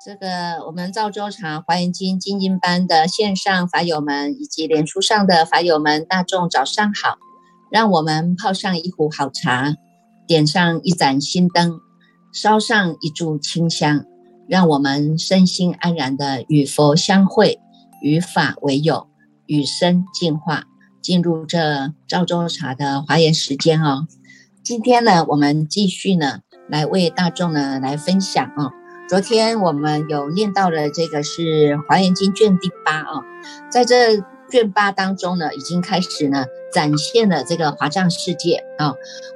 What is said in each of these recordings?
这个我们赵州茶华严经精进班的线上法友们，以及脸书上的法友们，大众早上好！让我们泡上一壶好茶，点上一盏心灯，烧上一炷清香，让我们身心安然的与佛相会，与法为友，与生进化，进入这赵州茶的华严时间哦。今天呢，我们继续呢，来为大众呢来分享啊。昨天我们有念到的这个是《华严经》卷第八啊，在这卷八当中呢，已经开始呢展现了这个华藏世界啊，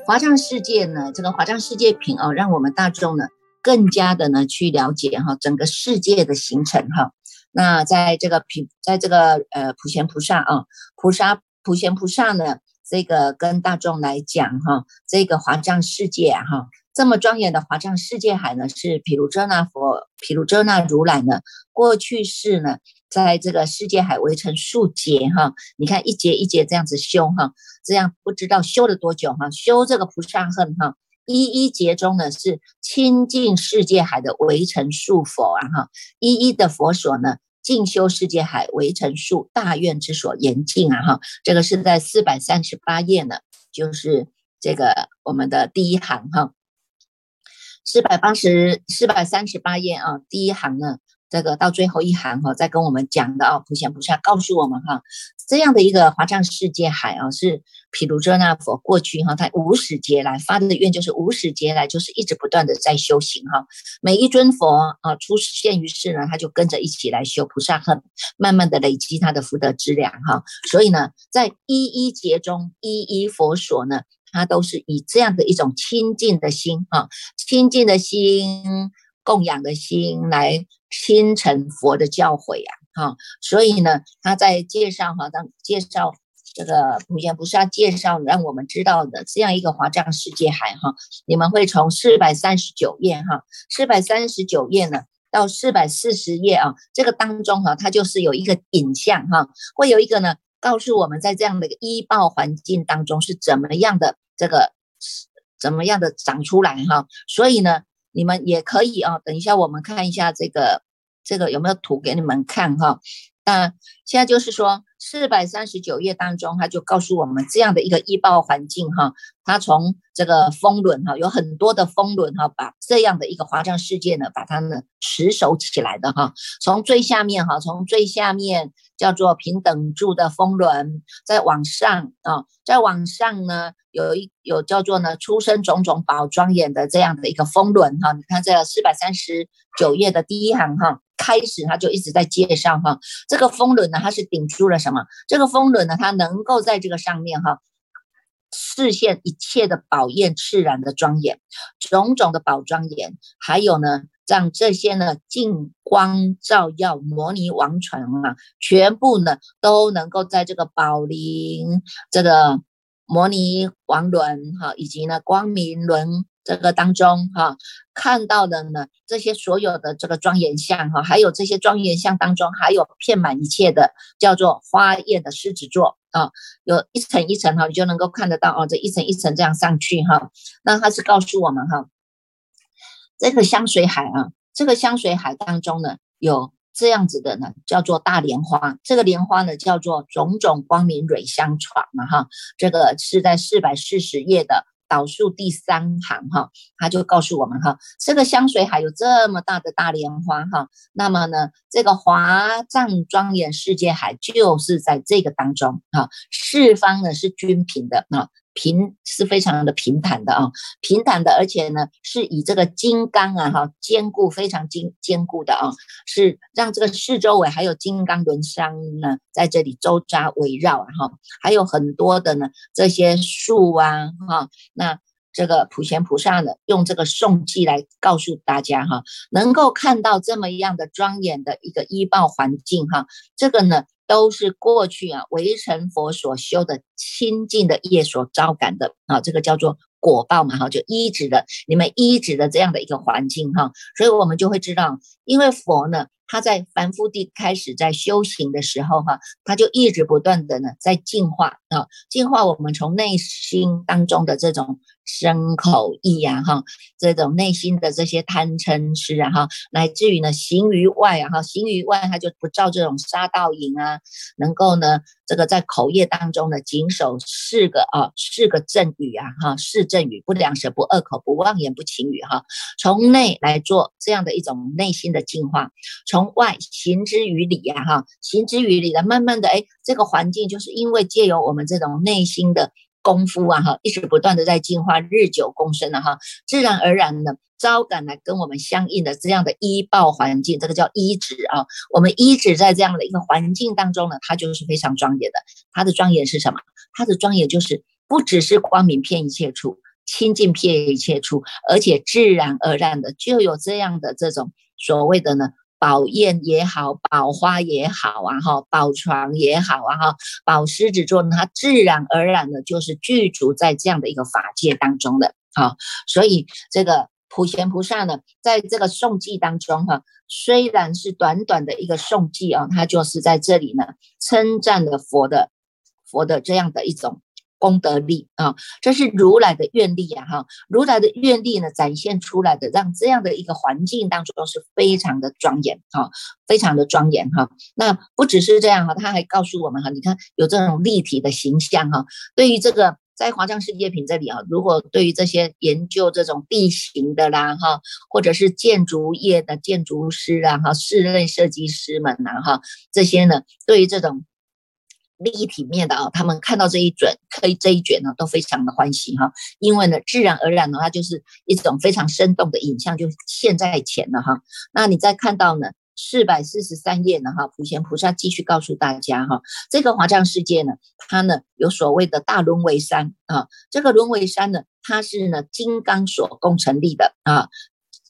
华藏世界呢，这个华藏世界品啊，让我们大众呢更加的呢去了解哈整个世界的形成哈。那在这个品，在这个呃普贤菩萨啊，菩萨普贤菩萨呢，这个跟大众来讲哈，这个华藏世界哈。这么庄严的华藏世界海呢，是毗卢遮那佛、毗卢遮那如来呢，过去世呢，在这个世界海围成数劫哈，你看一劫一劫这样子修哈，这样不知道修了多久哈，修这个菩萨恨哈，一一节中呢是亲近世界海的围城数佛啊哈，一一的佛所呢，进修世界海围城数大愿之所严禁啊哈，这个是在四百三十八页呢，就是这个我们的第一行哈。四百八十四百三十八页啊，第一行呢，这个到最后一行哈，在跟我们讲的啊，普贤菩萨告诉我们哈，这样的一个华藏世界海啊，是毗卢遮那佛过去哈，他无始劫来发的愿，就是无始劫来就是一直不断的在修行哈，每一尊佛啊出现于世呢，他就跟着一起来修菩萨恨，慢慢的累积他的福德资粮哈，所以呢，在一一劫中，一一佛所呢。他都是以这样的一种清净的心啊，清净的心、供养的心来听成佛的教诲呀，哈，所以呢，他在介绍哈，当介绍这个普贤菩萨介绍，让我们知道的这样一个华藏世界海哈，你们会从四百三十九页哈，四百三十九页呢到四百四十页啊，这个当中哈，它就是有一个影像哈，会有一个呢。告诉我们在这样的一个医报环境当中是怎么样的这个怎么样的长出来哈，所以呢，你们也可以啊，等一下我们看一下这个这个有没有图给你们看哈。那现在就是说，四百三十九页当中，他就告诉我们这样的一个医报环境哈，他从这个风轮哈，有很多的风轮哈，把这样的一个华藏世界呢，把它呢持守起来的哈。从最下面哈，从最下面叫做平等柱的风轮，再往上啊，再往上呢，有一有叫做呢出生种种宝庄严的这样的一个风轮哈。你看这四百三十九页的第一行哈。开始他就一直在介绍哈，这个风轮呢，它是顶出了什么？这个风轮呢，它能够在这个上面哈，视现一切的宝焰炽然的庄严，种种的宝庄严，还有呢，让这些呢净光照耀摩尼王船啊，全部呢都能够在这个宝林这个摩尼王轮哈，以及呢光明轮。这个当中哈，看到的呢，这些所有的这个庄严像哈，还有这些庄严像当中，还有遍满一切的叫做花叶的狮子座啊，有一层一层哈，你就能够看得到哦，这一层一层这样上去哈，那它是告诉我们哈，这个香水海啊，这个香水海当中呢，有这样子的呢，叫做大莲花，这个莲花呢叫做种种光明蕊香床嘛哈，这个是在四百四十页的。导数第三行哈，他就告诉我们哈，这个香水海有这么大的大莲花哈，那么呢，这个华藏庄严世界海就是在这个当中哈，四方呢是均平的啊。平是非常的平坦的啊，平坦的，而且呢，是以这个金刚啊哈坚固，非常坚坚固的啊，是让这个四周围还有金刚轮商呢在这里周匝围绕啊哈，还有很多的呢这些树啊哈，那这个普贤菩萨呢用这个颂记来告诉大家哈，能够看到这么样的庄严的一个医报环境哈，这个呢。都是过去啊，为成佛所修的清净的业所招感的。啊，这个叫做果报嘛哈，就依止的你们依止的这样的一个环境哈，所以我们就会知道，因为佛呢，他在凡夫地开始在修行的时候哈，他就一直不断的呢在进化啊，进化我们从内心当中的这种。身口意呀，哈，这种内心的这些贪嗔痴啊，哈，乃至于呢，行于外啊，哈，行于外，他就不照这种杀盗淫啊，能够呢，这个在口业当中呢，谨守四个啊，四个正语啊，哈，四正语，不两舌，不恶口，不妄言，不情语，哈，从内来做这样的一种内心的净化，从从外行之于理呀，哈，行之于理的，慢慢的，哎，这个环境就是因为借由我们这种内心的。功夫啊哈，一直不断的在进化，日久功深了哈，自然而然的招感来跟我们相应的这样的医报环境，这个叫医指啊。我们医指在这样的一个环境当中呢，它就是非常庄严的。它的庄严是什么？它的庄严就是不只是光明片一切处，清净片一切处，而且自然而然的就有这样的这种所谓的呢。宝燕也好，宝花也好啊，哈，宝床也好啊，哈，宝狮子座呢，它自然而然的就是具足在这样的一个法界当中的，哈，所以这个普贤菩萨呢，在这个颂记当中，哈，虽然是短短的一个颂记啊，他就是在这里呢，称赞了佛的佛的这样的一种。功德力啊，这是如来的愿力啊！哈，如来的愿力呢，展现出来的，让这样的一个环境当中是非常的庄严哈，非常的庄严哈。那不只是这样哈，他还告诉我们哈，你看有这种立体的形象哈。对于这个在华藏世界品这里啊，如果对于这些研究这种地形的啦哈，或者是建筑业的建筑师啊哈，室内设计师们呐哈，这些呢，对于这种。利益体面的啊，他们看到这一卷，可以这一卷呢，都非常的欢喜哈，因为呢，自然而然的话，就是一种非常生动的影像就现在前了哈。那你再看到呢，四百四十三页呢哈，普贤菩萨继续告诉大家哈，这个华藏世界呢，它呢有所谓的大轮回山啊，这个轮回山呢，它是呢金刚所共成立的啊。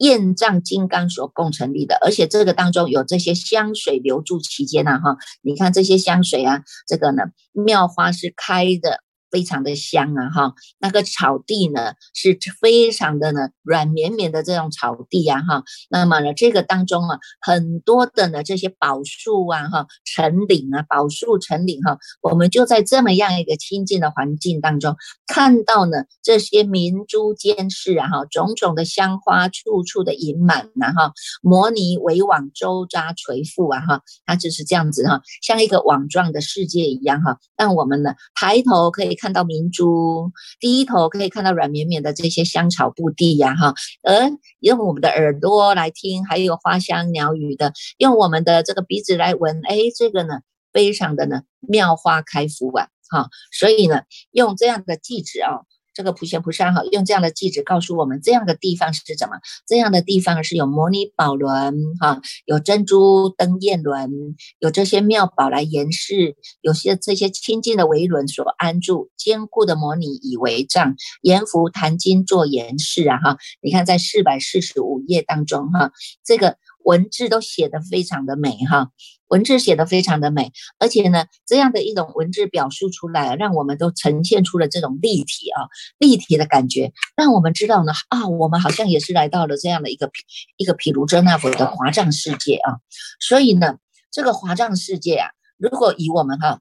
焰藏金刚所共成立的，而且这个当中有这些香水留住期间呐，哈，你看这些香水啊，这个呢，妙花是开的。非常的香啊哈，那个草地呢是非常的呢软绵绵的这种草地呀哈，那么呢这个当中啊很多的呢这些宝树啊哈成岭啊宝树成岭哈，我们就在这么样一个清净的环境当中看到呢这些明珠监视啊哈种种的香花处处的盈满呐哈，摩尼围网周匝垂覆啊哈，它就是这样子哈，像一个网状的世界一样哈，让我们呢抬头可以。看到明珠，第一头可以看到软绵绵的这些香草布地呀，哈，而用我们的耳朵来听，还有花香鸟语的，用我们的这个鼻子来闻，哎，这个呢，非常的呢妙花开福啊，哈，所以呢，用这样的句子啊。这个普贤菩萨哈，用这样的记子告诉我们，这样的地方是怎么？这样的地方是有摩尼宝轮哈，有珍珠灯焰轮，有这些妙宝来延饰，有些这些清净的维轮所安住，坚固的摩尼以为帐，阎浮檀金做延饰啊哈。你看在四百四十五页当中哈，这个文字都写得非常的美哈。文字写的非常的美，而且呢，这样的一种文字表述出来，让我们都呈现出了这种立体啊，立体的感觉，让我们知道呢，啊，我们好像也是来到了这样的一个一个毗卢遮那佛的华藏世界啊。所以呢，这个华藏世界啊，如果以我们哈。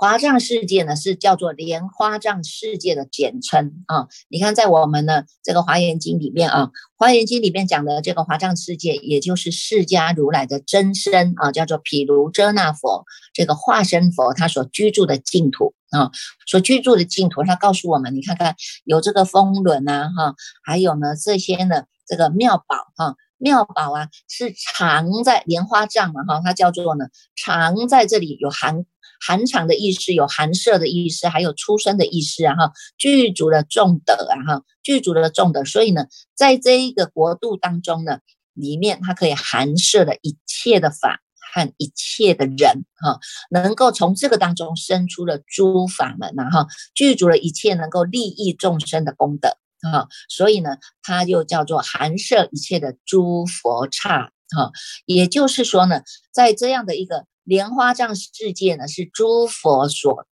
华藏世界呢，是叫做莲花藏世界的简称啊。你看，在我们的这个华严经里面啊，华严经里面讲的这个华藏世界，也就是释迦如来的真身啊，叫做毗卢遮那佛这个化身佛，他所居住的净土啊，所居住的净土，他告诉我们，你看看有这个风轮呐，哈，还有呢这些呢这个妙宝哈，妙宝啊是藏在莲花藏嘛哈，它叫做呢藏在这里有含。含藏的意思有含摄的意思，还有出生的意思啊哈，具足了众德啊哈，具足了众德，所以呢，在这一个国度当中呢，里面它可以含摄了一切的法和一切的人哈，能够从这个当中生出了诸法门呐哈，具足了一切能够利益众生的功德啊，所以呢，它就叫做含摄一切的诸佛刹哈，也就是说呢，在这样的一个。莲花藏世界呢，是诸佛所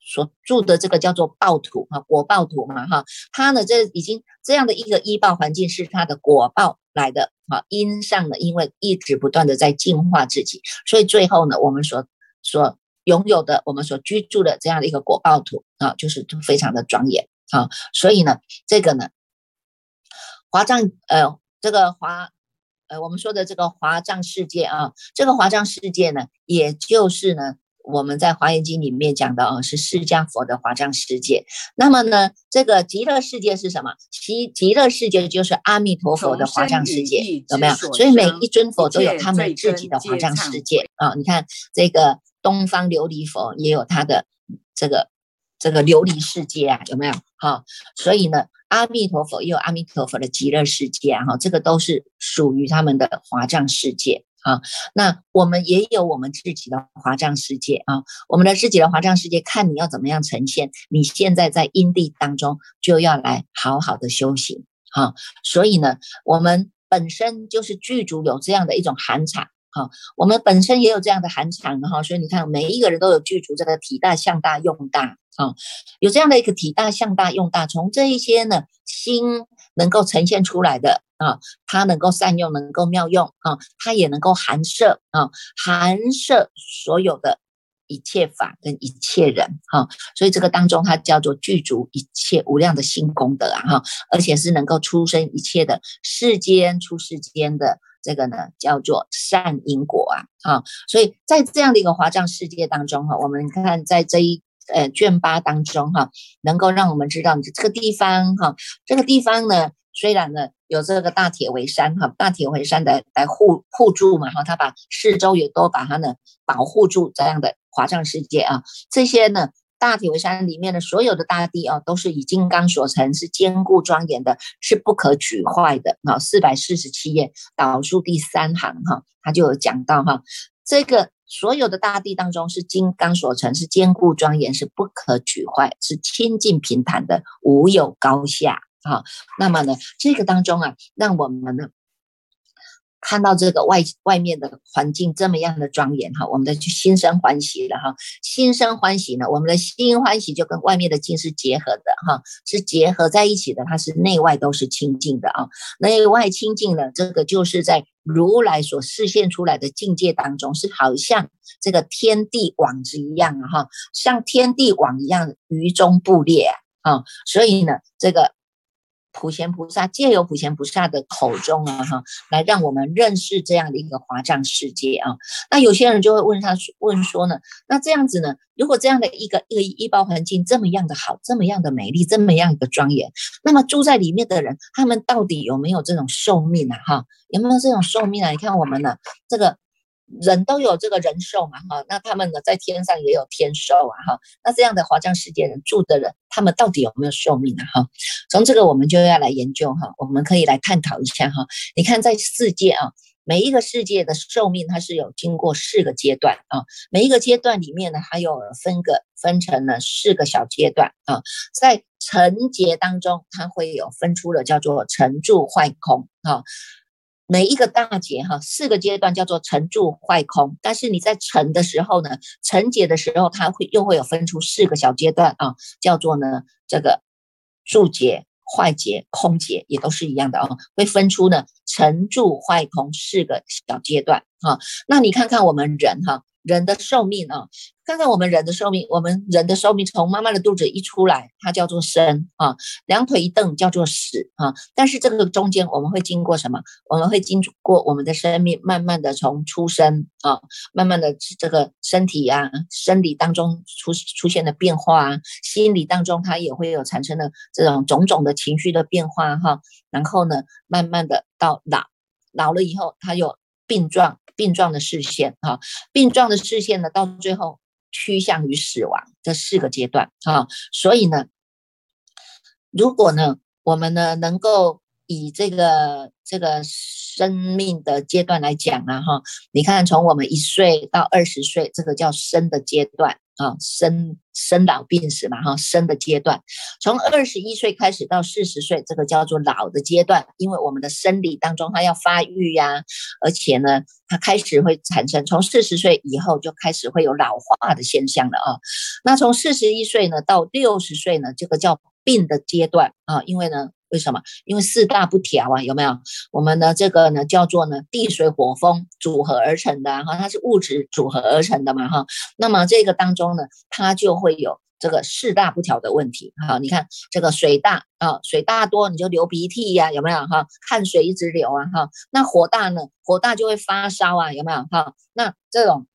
所住的这个叫做报土哈，果报土嘛哈，它呢这已经这样的一个依报环境是它的果报来的啊，因上呢，因为一直不断的在净化自己，所以最后呢，我们所所拥有的，我们所居住的这样的一个果报土啊，就是非常的庄严啊。所以呢，这个呢，华藏呃，这个华呃，我们说的这个华藏世界啊，这个华藏世界呢，也就是呢。我们在《华严经》里面讲的啊，是释迦佛的华藏世界。那么呢，这个极乐世界是什么？极极乐世界就是阿弥陀佛的华藏世界，有没有？所以每一尊佛都有他们自己的华藏世界啊。你看这个东方琉璃佛也有他的这个这个琉璃世界啊，有没有？好，所以呢，阿弥陀佛也有阿弥陀佛的极乐世界啊，哈，这个都是属于他们的华藏世界。啊，那我们也有我们自己的华藏世界啊，我们的自己的华藏世界，看你要怎么样呈现。你现在在因地当中，就要来好好的修行哈。所以呢，我们本身就是剧组有这样的一种寒场哈，我们本身也有这样的寒场哈。所以你看，每一个人都有剧组这个体大、向大、用大啊，有这样的一个体大、向大、用大，从这一些呢心能够呈现出来的。啊，它能够善用，能够妙用啊，它也能够含摄啊，含摄所有的一切法跟一切人哈，所以这个当中它叫做具足一切无量的性功德啊哈，而且是能够出生一切的世间出世间的这个呢叫做善因果啊哈，所以在这样的一个华藏世界当中哈，我们看在这一呃卷八当中哈，能够让我们知道你这个地方哈，这个地方呢。虽然呢有这个大铁围山哈，大铁围山来来护护住嘛哈，他把四周也都把它呢保护住这样的华藏世界啊，这些呢大铁围山里面的所有的大地啊，都是以金刚所成，是坚固庄严的，是不可取坏的啊。四百四十七页导数第三行哈，他就有讲到哈，这个所有的大地当中是金刚所成，是坚固庄严，是不可取坏，是清净平坦的，无有高下。好，那么呢，这个当中啊，让我们呢看到这个外外面的环境这么样的庄严哈，我们的就心生欢喜了哈，心生欢喜呢，我们的心欢喜就跟外面的境是结合的哈，是结合在一起的，它是内外都是清净的啊，内外清净呢这个就是在如来所示现出来的境界当中，是好像这个天地网子一样啊哈，像天地网一样于中不裂啊，所以呢，这个。普贤菩萨借由普贤菩萨的口中啊，哈，来让我们认识这样的一个华藏世界啊。那有些人就会问他问说呢，那这样子呢，如果这样的一个一个医保环境这么样的好，这么样的美丽，这么样的庄严，那么住在里面的人，他们到底有没有这种寿命啊？哈，有没有这种寿命啊？你看我们呢，这个。人都有这个人寿嘛，哈，那他们呢在天上也有天寿啊，哈，那这样的华藏世界人住的人，他们到底有没有寿命啊，哈？从这个我们就要来研究哈，我们可以来探讨一下哈。你看在世界啊，每一个世界的寿命它是有经过四个阶段啊，每一个阶段里面呢，还有分个分成了四个小阶段啊，在成劫当中，它会有分出了叫做成住坏空啊。每一个大劫哈，四个阶段叫做成住坏空。但是你在成的时候呢，成劫的时候，它会又会有分出四个小阶段啊，叫做呢这个住劫、坏劫、空劫，也都是一样的啊，会分出呢成住坏空四个小阶段啊。那你看看我们人哈。人的寿命啊，看看我们人的寿命，我们人的寿命从妈妈的肚子一出来，它叫做生啊，两腿一蹬叫做死啊。但是这个中间我们会经过什么？我们会经过我们的生命，慢慢的从出生啊，慢慢的这个身体啊，生理当中出出现的变化啊，心理当中它也会有产生的这种种种的情绪的变化哈。然后呢，慢慢的到老，老了以后，它有病状。病状的视线，哈，病状的视线呢，到最后趋向于死亡这四个阶段，哈，所以呢，如果呢，我们呢能够以这个这个生命的阶段来讲啊，哈，你看从我们一岁到二十岁，这个叫生的阶段。啊，生生老病死嘛，哈，生的阶段，从二十一岁开始到四十岁，这个叫做老的阶段，因为我们的生理当中它要发育呀，而且呢，它开始会产生，从四十岁以后就开始会有老化的现象了啊。那从四十一岁呢到六十岁呢，这个叫病的阶段啊，因为呢。为什么？因为四大不调啊，有没有？我们的这个呢叫做呢地水火风组合而成的哈，它是物质组合而成的嘛哈。那么这个当中呢，它就会有这个四大不调的问题哈。你看这个水大啊，水大多你就流鼻涕呀，有没有哈？汗水一直流啊哈。那火大呢，火大就会发烧啊，有没有哈？那这种。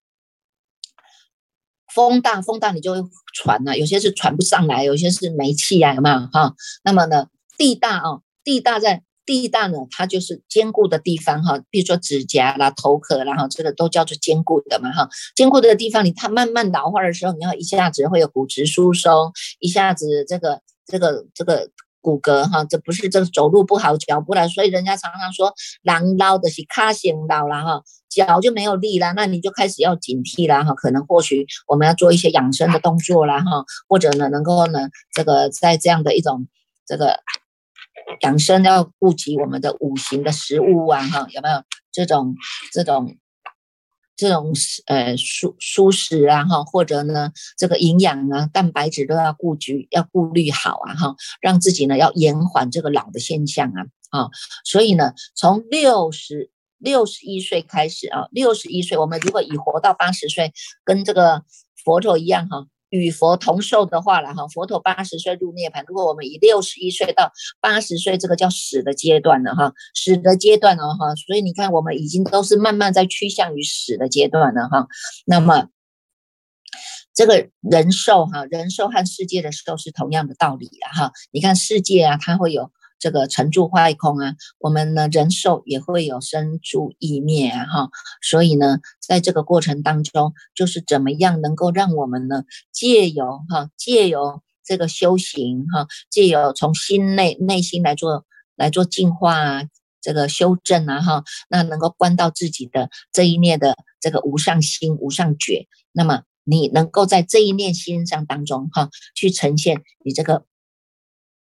风大，风大你就会喘呐，有些是喘不上来，有些是没气呀，有没有哈？那么呢，地大啊，地大在地大呢，它就是坚固的地方哈，比如说指甲啦、头壳啦哈，这个都叫做坚固的嘛哈。坚固的地方，你它慢慢老化的时候，你要一下子会有骨质疏松，一下子这个这个这个。骨骼哈，这不是这个走路不好，脚不来，所以人家常常说狼老的是卡先老了哈，脚就没有力了，那你就开始要警惕了哈，可能或许我们要做一些养生的动作啦哈，或者呢能够呢这个在这样的一种这个养生要顾及我们的五行的食物啊哈，有没有这种这种？这种呃舒舒适啊哈，或者呢这个营养啊蛋白质都要顾及要顾虑好啊哈，让自己呢要延缓这个老的现象啊啊，所以呢从六十六十一岁开始啊，六十一岁我们如果以活到八十岁，跟这个佛陀一样哈。与佛同寿的话了哈，佛陀八十岁入涅盘，如果我们以六十一岁到八十岁，这个叫死的阶段了哈，死的阶段了哈，所以你看我们已经都是慢慢在趋向于死的阶段了哈。那么这个人寿哈，人寿和世界的寿是同样的道理了哈。你看世界啊，它会有。这个成住坏空啊，我们呢人寿也会有生住异灭啊哈，所以呢，在这个过程当中，就是怎么样能够让我们呢借由哈借由这个修行哈，借由从心内内心来做来做净化啊，这个修正啊哈，那能够关到自己的这一念的这个无上心无上觉，那么你能够在这一念心上当中哈，去呈现你这个。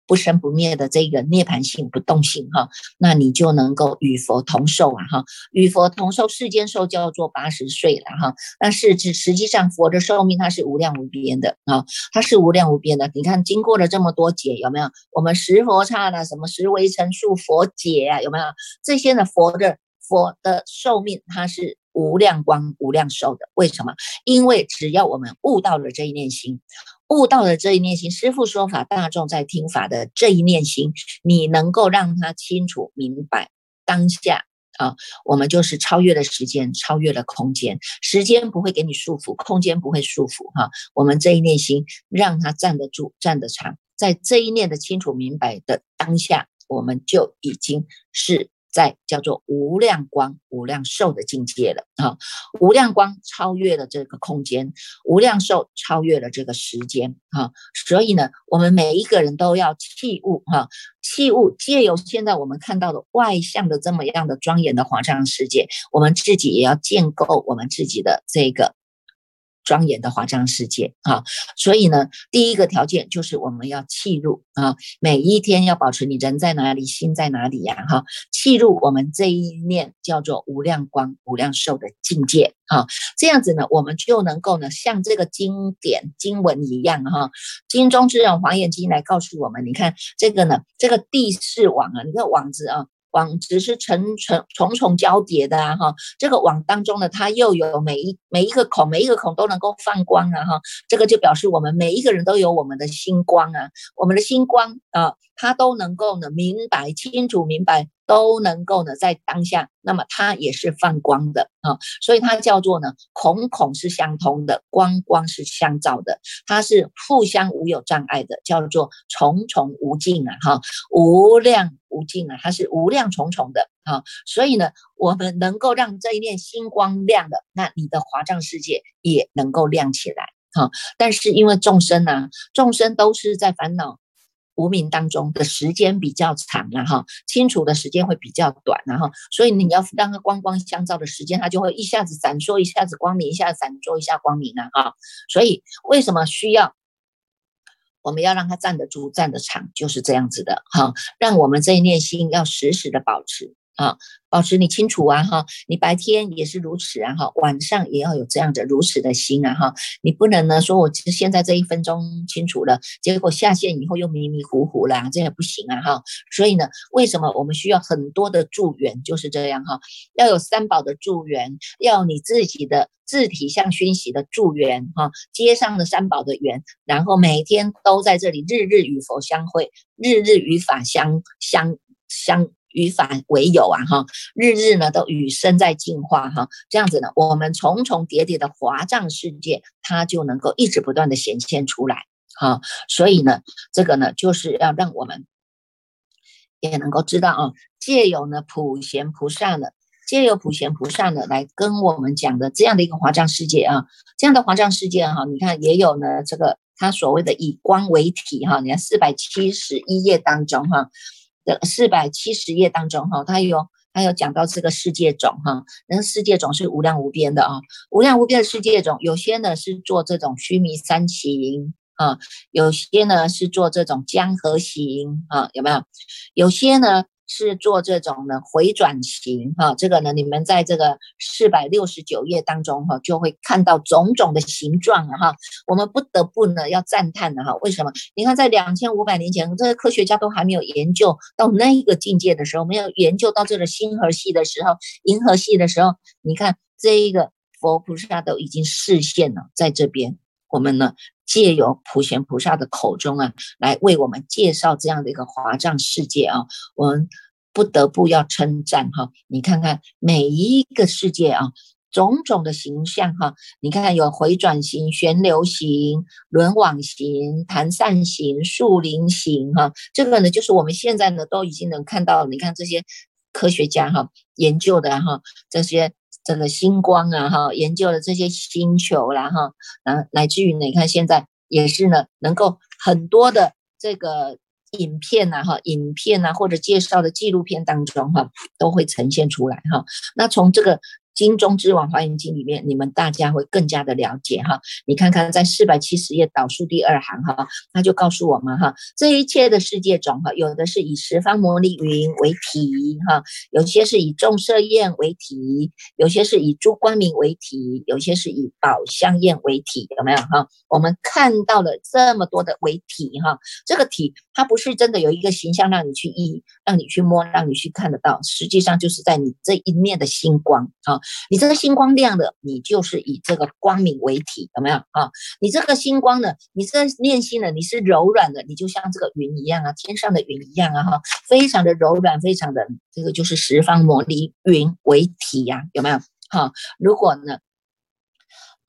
不生不灭的这个涅槃性不动性哈，那你就能够与佛同寿啊哈，与佛同寿世间寿叫做八十岁了哈，但是实实际上佛的寿命它是无量无边的啊，它是无量无边的。你看经过了这么多劫有没有？我们十佛刹那什么十维成数佛劫啊有没有？这些呢佛的佛的寿命它是无量光无量寿的，为什么？因为只要我们悟到了这一念心。悟到的这一念心，师父说法，大众在听法的这一念心，你能够让他清楚明白当下啊，我们就是超越了时间，超越了空间，时间不会给你束缚，空间不会束缚哈。我们这一念心，让他站得住，站得长，在这一念的清楚明白的当下，我们就已经是。在叫做无量光、无量寿的境界了啊！无量光超越了这个空间，无量寿超越了这个时间啊！所以呢，我们每一个人都要器物哈，器物借由现在我们看到的外向的这么样的庄严的华藏世界，我们自己也要建构我们自己的这个。庄严的华藏世界啊，所以呢，第一个条件就是我们要契入啊，每一天要保持你人在哪里，心在哪里呀？哈，契入我们这一念叫做无量光、无量寿的境界啊，这样子呢，我们就能够呢，像这个经典经文一样哈，经中之人华严经来告诉我们，你看这个呢，这个地势网啊，你看网子啊。网只是层层重重交叠的啊，哈，这个网当中呢，它又有每一每一个孔，每一个孔都能够放光啊，哈，这个就表示我们每一个人都有我们的星光啊，我们的星光啊，他都能够呢明白清楚明白。都能够呢，在当下，那么它也是放光的啊，所以它叫做呢，孔孔是相通的，光光是相照的，它是互相无有障碍的，叫做重重无尽啊，哈，无量无尽啊，它是无量重重的啊，所以呢，我们能够让这一念星光亮的，那你的华藏世界也能够亮起来哈。但是因为众生啊，众生都是在烦恼。无名当中的时间比较长了哈，清除的时间会比较短然后，所以你要让它光光相照的时间，它就会一下子闪烁，一下子光明，一下子闪烁，一下光明了哈。所以为什么需要我们要让它站得住、站得长，就是这样子的哈。让我们这一念心要时时的保持啊，保持你清楚啊哈，你白天也是如此啊哈，晚上也要有这样的如此的心啊哈，你不能呢说我现在这一分钟清楚了，结果下线以后又迷迷糊糊了，这也不行啊哈。所以呢，为什么我们需要很多的助缘？就是这样哈，要有三宝的助缘，要你自己的自体相熏习的助缘哈，接上了三宝的缘，然后每天都在这里日日与佛相会，日日与法相相相。与法为友啊，哈，日日呢都与生在进化哈，这样子呢，我们重重叠叠的华藏世界，它就能够一直不断的显现出来哈。所以呢，这个呢，就是要让我们也能够知道啊，借有呢普贤菩萨呢，借有普贤菩萨呢来跟我们讲的这样的一个华藏世界啊，这样的华藏世界哈，你看也有呢这个他所谓的以光为体哈，你看四百七十一页当中哈。的四百七十页当中，哈，它有它有讲到这个世界种，哈，那世界种是无量无边的啊，无量无边的世界种，有些呢是做这种须弥山行啊，有些呢是做这种江河行啊，有没有？有些呢？是做这种呢回转型哈，这个呢，你们在这个四百六十九页当中哈，就会看到种种的形状了哈。我们不得不呢要赞叹的哈，为什么？你看在两千五百年前，这些科学家都还没有研究到那一个境界的时候，没有研究到这个星河系的时候，银河系的时候，你看这一个佛菩萨都已经视现了在这边。我们呢借由普贤菩萨的口中啊，来为我们介绍这样的一个华藏世界啊，我们不得不要称赞哈。你看看每一个世界啊，种种的形象哈，你看看有回转型、旋流型、轮网型、盘扇型、树林型哈，这个呢就是我们现在呢都已经能看到，你看这些科学家哈研究的哈这些。整个星光啊，哈，研究了这些星球啦，哈，然后乃至于你看现在也是呢，能够很多的这个影片呐，哈，影片呐，或者介绍的纪录片当中，哈，都会呈现出来，哈。那从这个。金中之王华严经里面，你们大家会更加的了解哈。你看看在四百七十页导数第二行哈，他就告诉我们哈，这一切的世界种哈，有的是以十方摩尼云为体哈，有些是以众色焰为体，有些是以诸光明为体，有些是以宝香焰为体，有没有哈？我们看到了这么多的为体哈，这个体它不是真的有一个形象让你去依，让你去摸，让你去看得到，实际上就是在你这一面的星光啊。你这个星光亮的，你就是以这个光明为体，有没有啊？你这个星光呢，你这念心呢，你是柔软的，你就像这个云一样啊，天上的云一样啊，哈，非常的柔软，非常的这个就是十方摩尼云为体呀，有没有？哈，如果呢？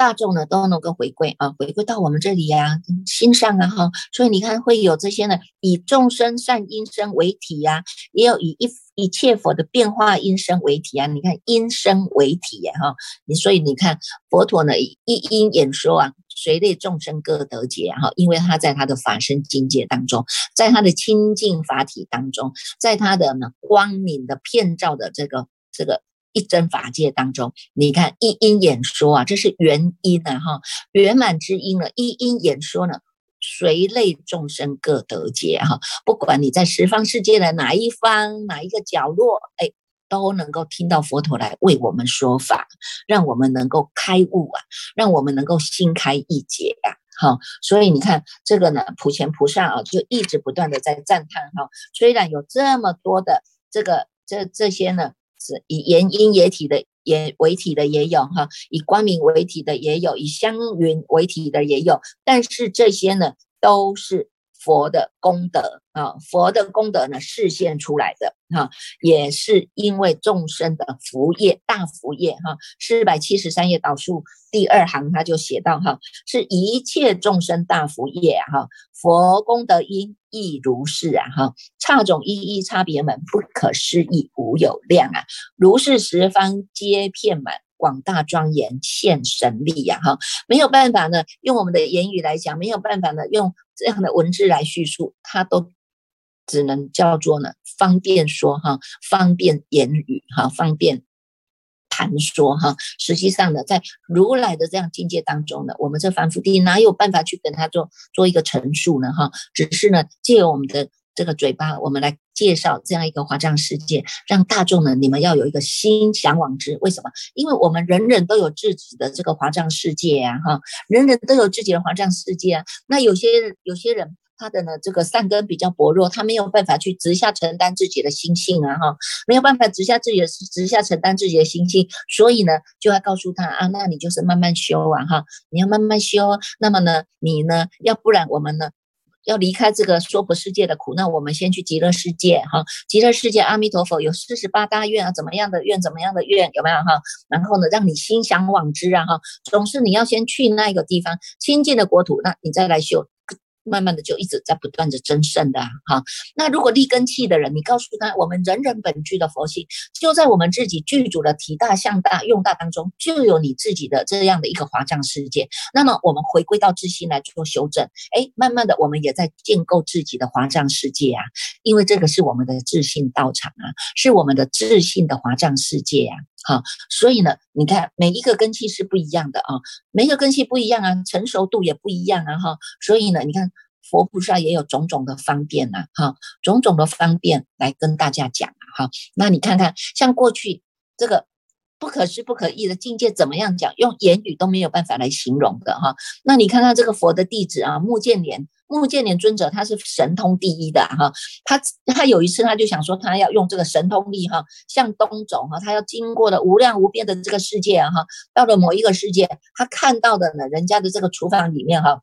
大众呢都能够回归啊，回归到我们这里呀，心上啊哈，所以你看会有这些呢，以众生善因身为体呀，也有以一一切佛的变化因身为体啊，你看因身为体呀哈，你所以你看佛陀呢一因演说啊，随类众生各得解哈，因为他在他的法身境界当中，在他的清净法体当中，在他的呢光明的片照的这个这个。一真法界当中，你看一因演说啊，这是原因呢，哈，圆满之因了。一因演说呢，随类众生各得解哈，不管你在十方世界的哪一方哪一个角落，哎，都能够听到佛陀来为我们说法，让我们能够开悟啊，让我们能够心开意解呀，好，所以你看这个呢，普贤菩萨啊，就一直不断的在赞叹哈，虽然有这么多的这个这这些呢。以言音也体的也为体的也有哈，以光明为体的也有，以香云为体的也有，但是这些呢都是佛的功德啊，佛的功德呢示现出来的哈，也是因为众生的福业大福业哈，四百七十三页导数第二行他就写到哈，是一切众生大福业哈，佛功德因。亦如是啊，哈，差种一一差别门不可思议无有量啊，如是十方皆遍满，广大庄严现神力呀，哈，没有办法呢，用我们的言语来讲，没有办法呢，用这样的文字来叙述，它都只能叫做呢方便说哈，方便言语哈，方便。谈说哈，实际上呢，在如来的这样境界当中呢，我们这凡夫地哪有办法去跟他做做一个陈述呢？哈，只是呢，借由我们的这个嘴巴，我们来介绍这样一个华藏世界，让大众呢，你们要有一个心向往之。为什么？因为我们人人都有自己的这个华藏世界啊，哈，人人都有自己的华藏世界啊。那有些有些人。他的呢，这个善根比较薄弱，他没有办法去直下承担自己的心性啊，哈，没有办法直下自己的直下承担自己的心性，所以呢，就要告诉他啊，那你就是慢慢修啊，哈，你要慢慢修。那么呢，你呢，要不然我们呢，要离开这个娑婆世界的苦，那我们先去极乐世界，哈，极乐世界阿弥陀佛有四十八大愿啊，怎么样的愿，怎么样的愿，有没有哈？然后呢，让你心想往之啊，哈，总是你要先去那个地方清净的国土，那你再来修。慢慢的就一直在不断的增胜的哈，那如果立根器的人，你告诉他，我们人人本具的佛性就在我们自己具足的体大、相大、用大当中，就有你自己的这样的一个华藏世界。那么我们回归到自心来做修正，哎，慢慢的我们也在建构自己的华藏世界啊，因为这个是我们的自信道场啊，是我们的自信的华藏世界啊。好，所以呢，你看每一个根器是不一样的啊，每一个根器不一样啊，成熟度也不一样啊，哈，所以呢，你看佛菩萨也有种种的方便呐，哈，种种的方便来跟大家讲啊，哈，那你看看像过去这个不可思不可议的境界怎么样讲，用言语都没有办法来形容的哈，那你看看这个佛的弟子啊，目犍连。目犍连尊者他是神通第一的哈，他他有一次他就想说他要用这个神通力哈向东走哈，他要经过的无量无边的这个世界哈，到了某一个世界，他看到的呢，人家的这个厨房里面哈。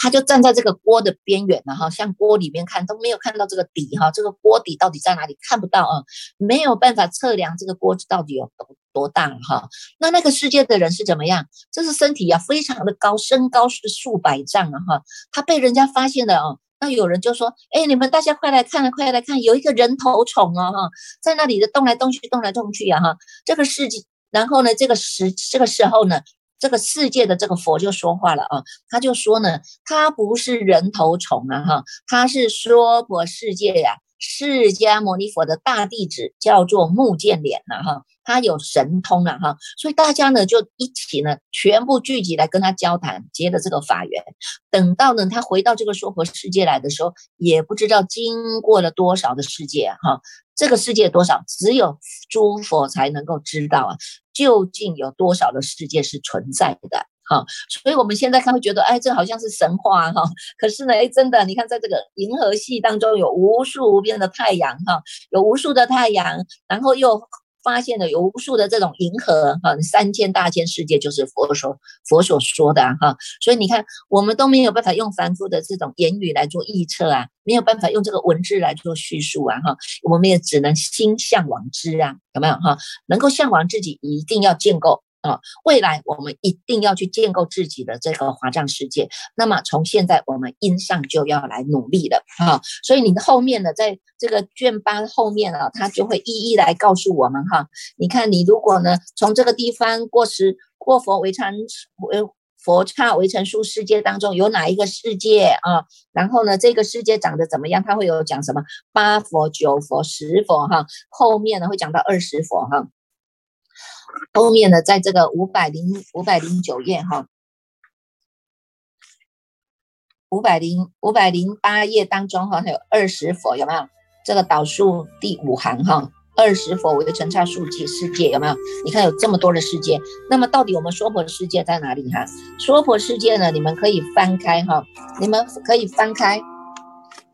他就站在这个锅的边缘了哈，向锅里面看都没有看到这个底哈，这个锅底到底在哪里看不到啊？没有办法测量这个锅子到底有多多大哈。那那个世界的人是怎么样？这是身体啊，非常的高，身高是数百丈啊哈。他被人家发现了哦，那有人就说：“哎，你们大家快来看啊，快来看，有一个人头虫哦哈，在那里的动来动去，动来动去啊哈。这个世界，然后呢，这个时这个时候呢。”这个世界的这个佛就说话了啊，他就说呢，他不是人头虫啊，哈，他是娑婆世界呀，释迦牟尼佛的大弟子，叫做目犍连呐，哈，他有神通了哈，所以大家呢就一起呢，全部聚集来跟他交谈，结的这个法缘。等到呢他回到这个娑婆世界来的时候，也不知道经过了多少的世界哈，这个世界多少，只有诸佛才能够知道啊。究竟有多少的世界是存在的？哈，所以我们现在看会觉得，哎，这好像是神话哈。可是呢，哎，真的，你看，在这个银河系当中，有无数无边的太阳哈，有无数的太阳，然后又发现了有无数的这种银河哈，三千大千世界就是佛所佛所说的哈。所以你看，我们都没有办法用凡夫的这种言语来做预测啊，没有办法用这个文字来做叙述啊哈，我们也只能心向往之啊，有没有哈？能够向往自己，一定要建构。啊，未来我们一定要去建构自己的这个华藏世界。那么从现在我们因上就要来努力了啊。所以你后面呢，在这个卷八后面啊，他就会一一来告诉我们哈。你看，你如果呢从这个地方过时过佛为禅为佛刹为成数世界当中有哪一个世界啊？然后呢，这个世界长得怎么样？他会有讲什么八佛、九佛、十佛哈。后面呢会讲到二十佛哈。后面呢，在这个五百零五百零九页哈，五百零五百零八页当中哈，它有二十佛有没有？这个导数第五行哈，二十佛为成刹数界世界有没有？你看有这么多的世界，那么到底我们娑婆世界在哪里哈？娑婆世界呢，你们可以翻开哈，你们可以翻开。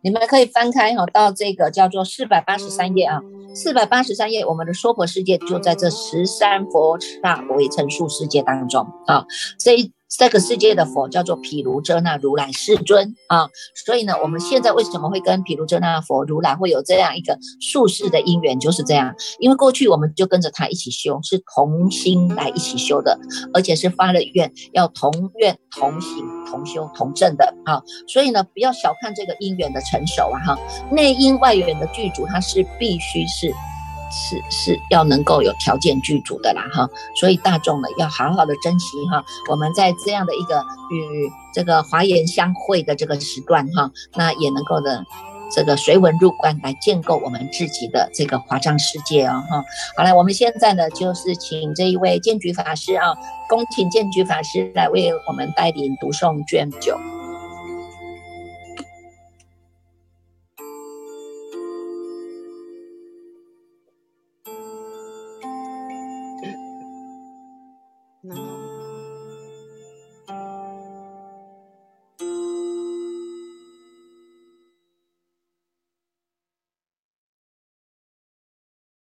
你们可以翻开哈，到这个叫做四百八十三页啊，四百八十三页，我们的娑婆世界就在这十三佛刹微尘数世界当中啊，这一。这个世界的佛叫做毗卢遮那如来世尊啊，所以呢，我们现在为什么会跟毗卢遮那佛如来会有这样一个术世的因缘，就是这样，因为过去我们就跟着他一起修，是同心来一起修的，而且是发了愿要同愿同行同修同证的啊，所以呢，不要小看这个因缘的成熟啊哈，内因外缘的具足，它是必须是。是是要能够有条件具足的啦哈，所以大众呢要好好的珍惜哈，我们在这样的一个与这个华严相会的这个时段哈，那也能够的这个随文入观来建构我们自己的这个华藏世界哦哈。好了，我们现在呢就是请这一位剑举法师啊，恭请剑举法师来为我们带领读诵卷九。